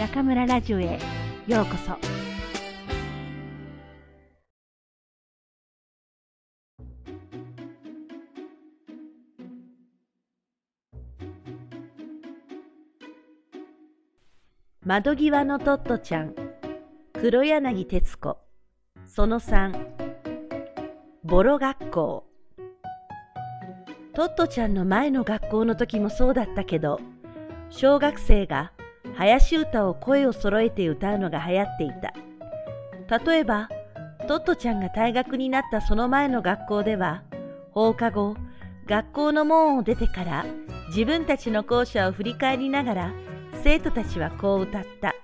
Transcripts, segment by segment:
中村ラジオへようこそ。窓際のトットちゃん黒柳徹子その3ボロ学校。トットちゃんの前の学校の時もそうだったけど小学生が林歌を声を揃えて歌うのが流行っていた例えばトットちゃんが退学になったその前の学校では放課後学校の門を出てから自分たちの校舎を振り返りながら生徒たちはこう歌った。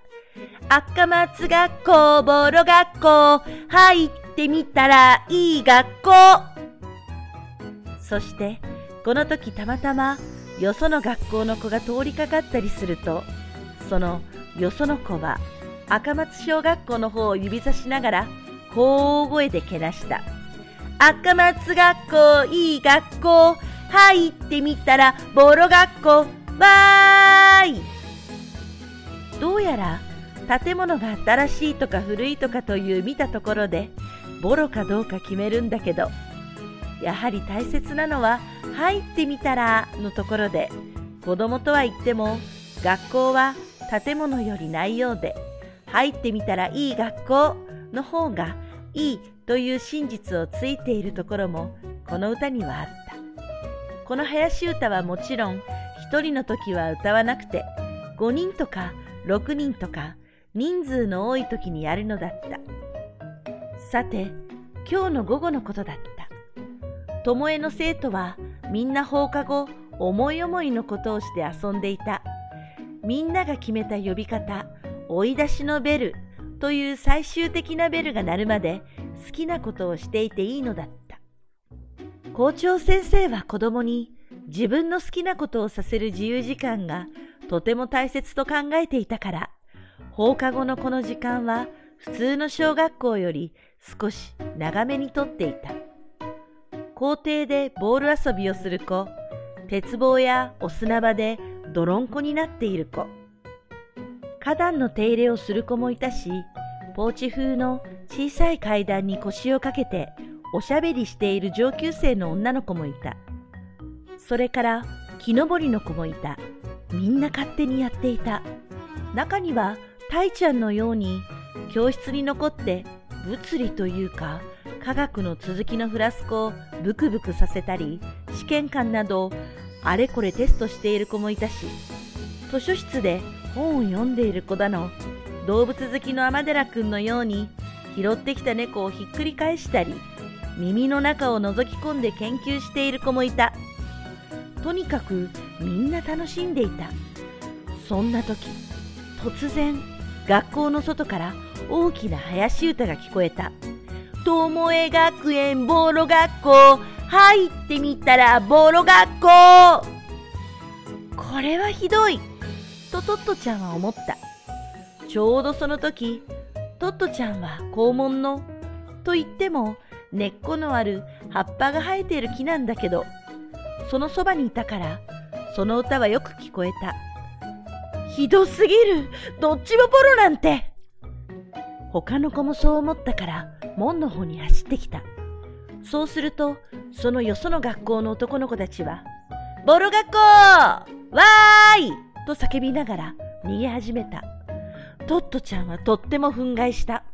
赤松学校、ボロ学校、入ってみたらいい学校。そして、この時たまたま、よその学校の子が通りかかったりすると、そのよその子は赤松小学校の方を指さしながら、大声でけなした。赤松学校、いい学校、入ってみたら、ボロ学校、わーい。どうやら建物が新しいとか古いとかという見たところでボロかどうか決めるんだけどやはり大切なのは入ってみたらのところで子供とは言っても学校は建物よりないようで入ってみたらいい学校の方がいいという真実をついているところもこの歌にはあったこの林歌はもちろん一人の時は歌わなくて5人とか6人とか人数の多い時にやるのだった。さて、今日の午後のことだった。巴の生徒はみんな放課後思い思いのことをして遊んでいた。みんなが決めた呼び方、追い出しのベルという最終的なベルが鳴るまで好きなことをしていていいのだった。校長先生は子供に自分の好きなことをさせる自由時間がとても大切と考えていたから、放課後のこの時間は普通の小学校より少し長めにとっていた。校庭でボール遊びをする子、鉄棒やお砂場で泥んこになっている子、花壇の手入れをする子もいたし、ポーチ風の小さい階段に腰をかけておしゃべりしている上級生の女の子もいた。それから木登りの子もいた。みんな勝手にやっていた。中には、たいちゃんのように、教室に残って物理というか、科学の続きのフラスコをブクブクさせたり、試験官など、あれこれテストしている子もいたし、図書室で本を読んでいる子だの、動物好きの天寺くんのように、拾ってきた猫をひっくり返したり、耳の中を覗き込んで研究している子もいた。とにかくみんな楽しんでいた。そんな時突然学校の外から大きな林歌が聞こえた「巴学園ボロ学校。入ってみたらボロ学校」これはひどい。とトットちゃんは思った。ちょうどその時トットちゃんは校門のと言っても根っこのある葉っぱが生えている木なんだけどそのそばにいたからその歌はよく聞こえた。ひどすぎる。どっちもボロなんて。他の子もそう思ったから門の方に走ってきた。そうするとそのよその学校の男の子たちは「ボロ学校わーい!」と叫びながら逃げ始めた。トットちゃんはとっても憤慨した。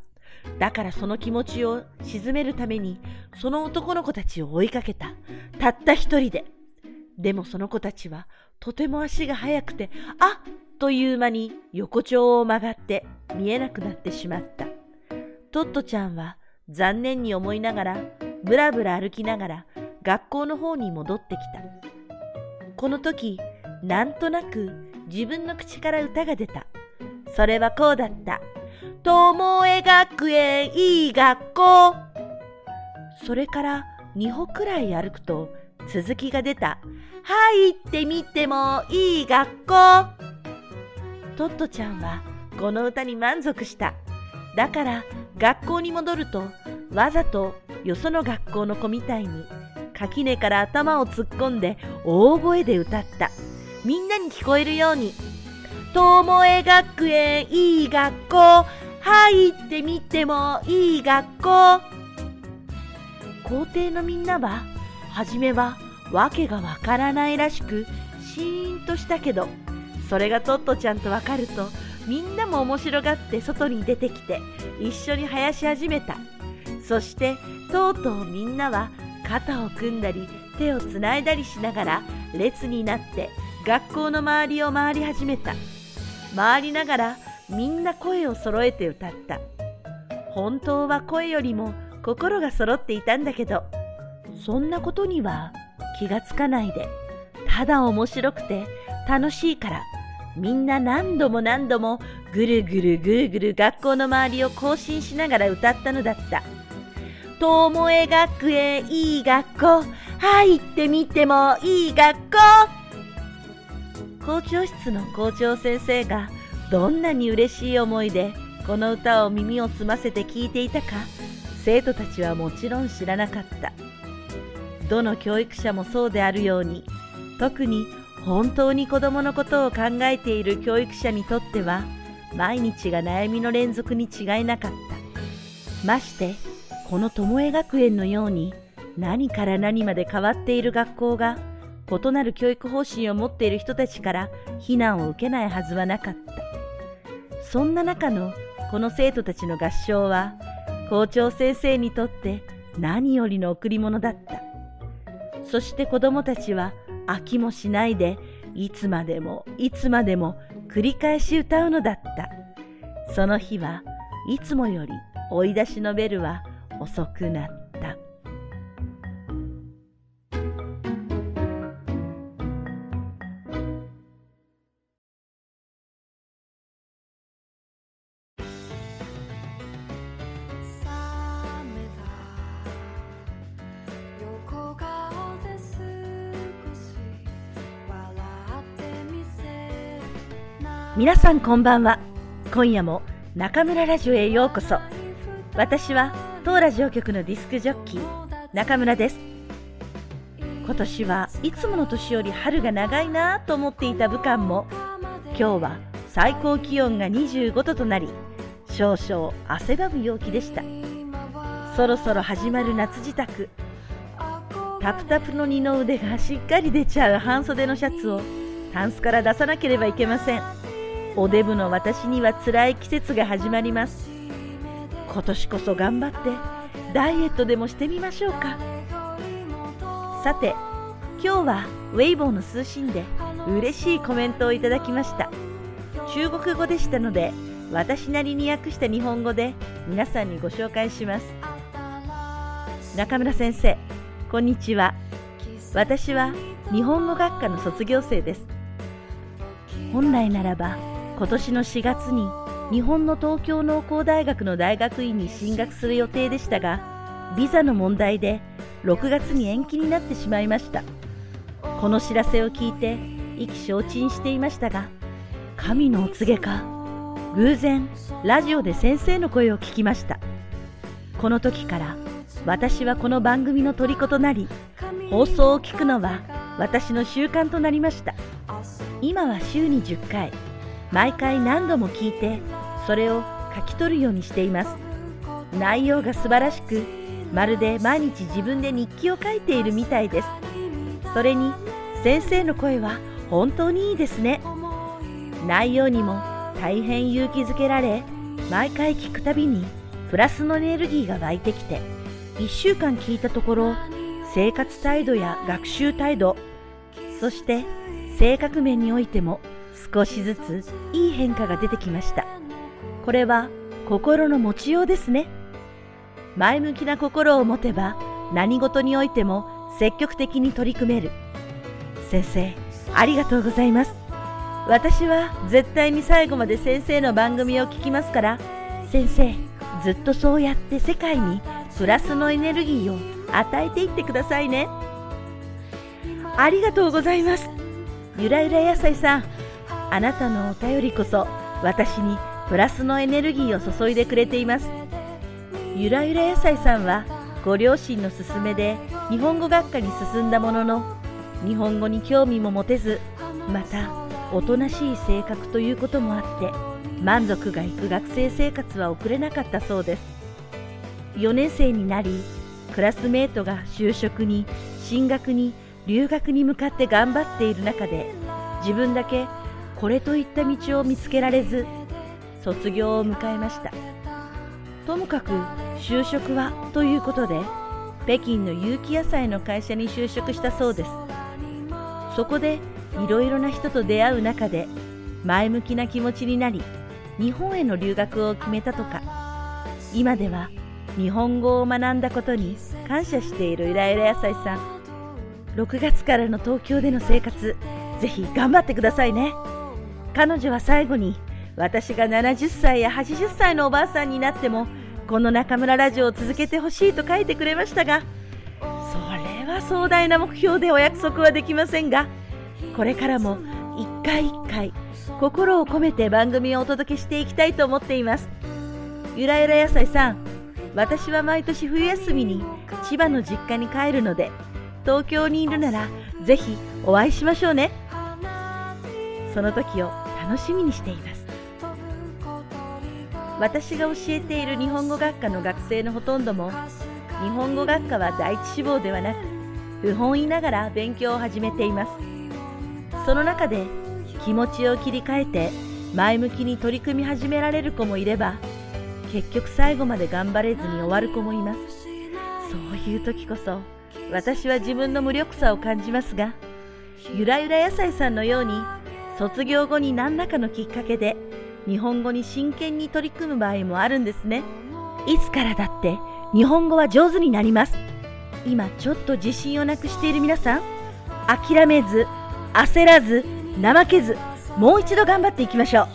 だからその気持ちを鎮めるためにその男の子たちを追いかけた。たった一人で。でもその子たちはとても足が速くて、あっ！という間に横丁を曲がって見えなくなってしまった。トットちゃんは残念に思いながら、ぶらぶら歩きながら学校の方に戻ってきた。この時、なんとなく自分の口から歌が出た。それはこうだった。ともえ学園いい学校それから2歩くらい歩くと続きが出た。入ってみてもいい学校トットちゃんはこの歌に満足した。だから学校に戻るとわざとよその学校の子みたいに垣根から頭を突っ込んで大声で歌った。みんなに聞こえるように。友江学園いい学校入ってみてもいい学校校庭のみんなは初めは訳がわからないらしくシーンとしたけどそれがトットちゃんとわかるとみんなも面白がって外に出てきて一緒に生やし始めたそしてとうとうみんなは肩を組んだり手をつないだりしながら列になって学校の周りを回り始めた。回りながらみんな声を揃えて歌った。本当は声よりも心が揃っていたんだけどそんなことには気がつかないで。ただ面白くて楽しいからみんな何度も何度もぐるぐるぐるぐる学校の周りを行進しながら歌ったのだった。友江学園いい学校。入ってみてもいい学校。校長室の校長先生がどんなに嬉しい思いでこの歌を耳を澄ませて聞いていたか生徒たちはもちろん知らなかった。どの教育者もそうであるように特に本当に子どものことを考えている教育者にとっては毎日が悩みの連続に違いなかった。ましてこの巴学園のように何から何まで変わっている学校が異なる教育方針を持っている人たちから非難を受けないはずはなかった。そんな中のこの生徒たちの合唱は校長先生にとって何よりの贈り物だった。そして子供たちは飽きもしないでいつまでもいつまでも繰り返し歌うのだった。その日はいつもより追い出しのベルは遅くなった。皆さんこんばんは。今夜も中村ラジオへようこそ。私は当ラジオ局のディスクジョッキー中村です。今年はいつもの年より春が長いなと思っていた武漢も今日は最高気温が25度となり少々汗ばむ陽気でした。そろそろ始まる夏支度。タプタプの二の腕がしっかり出ちゃう半袖のシャツをタンスから出さなければいけません。おデブの私には辛い季節が始まります。今年こそ頑張ってダイエットでもしてみましょうか。さて今日はウェイボーの通信で嬉しいコメントをいただきました。中国語でしたので私なりに訳した日本語で皆さんにご紹介します。中村先生こんにちは。私は日本語学科の卒業生です。本来ならば今年の4月に日本の東京農工大学の大学院に進学する予定でしたがビザの問題で6月に延期になってしまいました。この知らせを聞いて意気消沈していましたが神のお告げか。偶然ラジオで先生の声を聞きました。この時から私はこの番組の虜となり放送を聞くのは私の習慣となりました。今は週に10回。毎回何度も聞いてそれを書き取るようにしています。内容が素晴らしくまるで毎日自分で日記を書いているみたいです。それに先生の声は本当にいいですね。内容にも大変勇気づけられ毎回聞くたびにプラスのエネルギーが湧いてきて1週間聞いたところ生活態度や学習態度そして性格面においても少しずついい変化が出てきました。これは心の持ちようですね。前向きな心を持てば何事においても積極的に取り組める。先生ありがとうございます。私は絶対に最後まで先生の番組を聞きますから先生ずっとそうやって世界にプラスのエネルギーを与えていってくださいね。ありがとうございます。ゆらゆら野菜さんあなたのお便りこそ私にプラスのエネルギーを注いでくれています。ゆらゆら野菜さんはご両親の勧めで日本語学科に進んだものの日本語に興味も持てずまたおとなしい性格ということもあって満足がいく学生生活は送れなかったそうです。4年生になりクラスメートが就職に進学に留学に向かって頑張っている中で自分だけこれといった道を見つけられず卒業を迎えました。ともかく就職はということで北京の有機野菜の会社に就職したそうです。そこでいろいろな人と出会う中で前向きな気持ちになり日本への留学を決めたとか。今では日本語を学んだことに感謝しているイライラ野菜さん。6月からの東京での生活ぜひ頑張ってくださいね。彼女は最後に私が70歳や80歳のおばあさんになってもこの中村ラジオを続けてほしいと書いてくれましたがそれは壮大な目標でお約束はできませんがこれからも一回一回心を込めて番組をお届けしていきたいと思っています。ゆらゆら野菜さん私は毎年冬休みに千葉の実家に帰るので東京にいるならぜひお会いしましょうね。その時を楽しみにしています。私が教えている日本語学科の学生のほとんども日本語学科は第一志望ではなく不本意ながら勉強を始めています。その中で気持ちを切り替えて前向きに取り組み始められる子もいれば結局最後まで頑張れずに終わる子もいます。そういう時こそ私は自分の無力さを感じますがゆらゆら野菜さんのように卒業後に何らかのきっかけで日本語に真剣に取り組む場合もあるんですね。いつからだって日本語は上手になります。今ちょっと自信をなくしている皆さん諦めず焦らず怠けずもう一度頑張っていきましょう。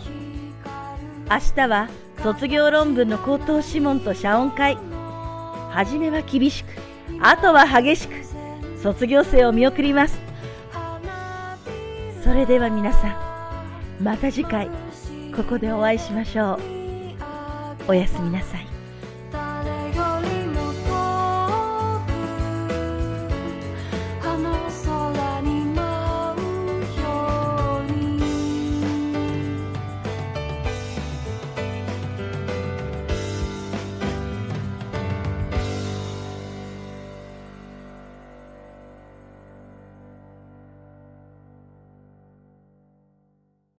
明日は卒業論文の口頭諮問と謝恩会。初めは厳しくあとは激しく卒業生を見送ります。それでは皆さんまた次回。ここでお会いしましょう。おやすみなさい。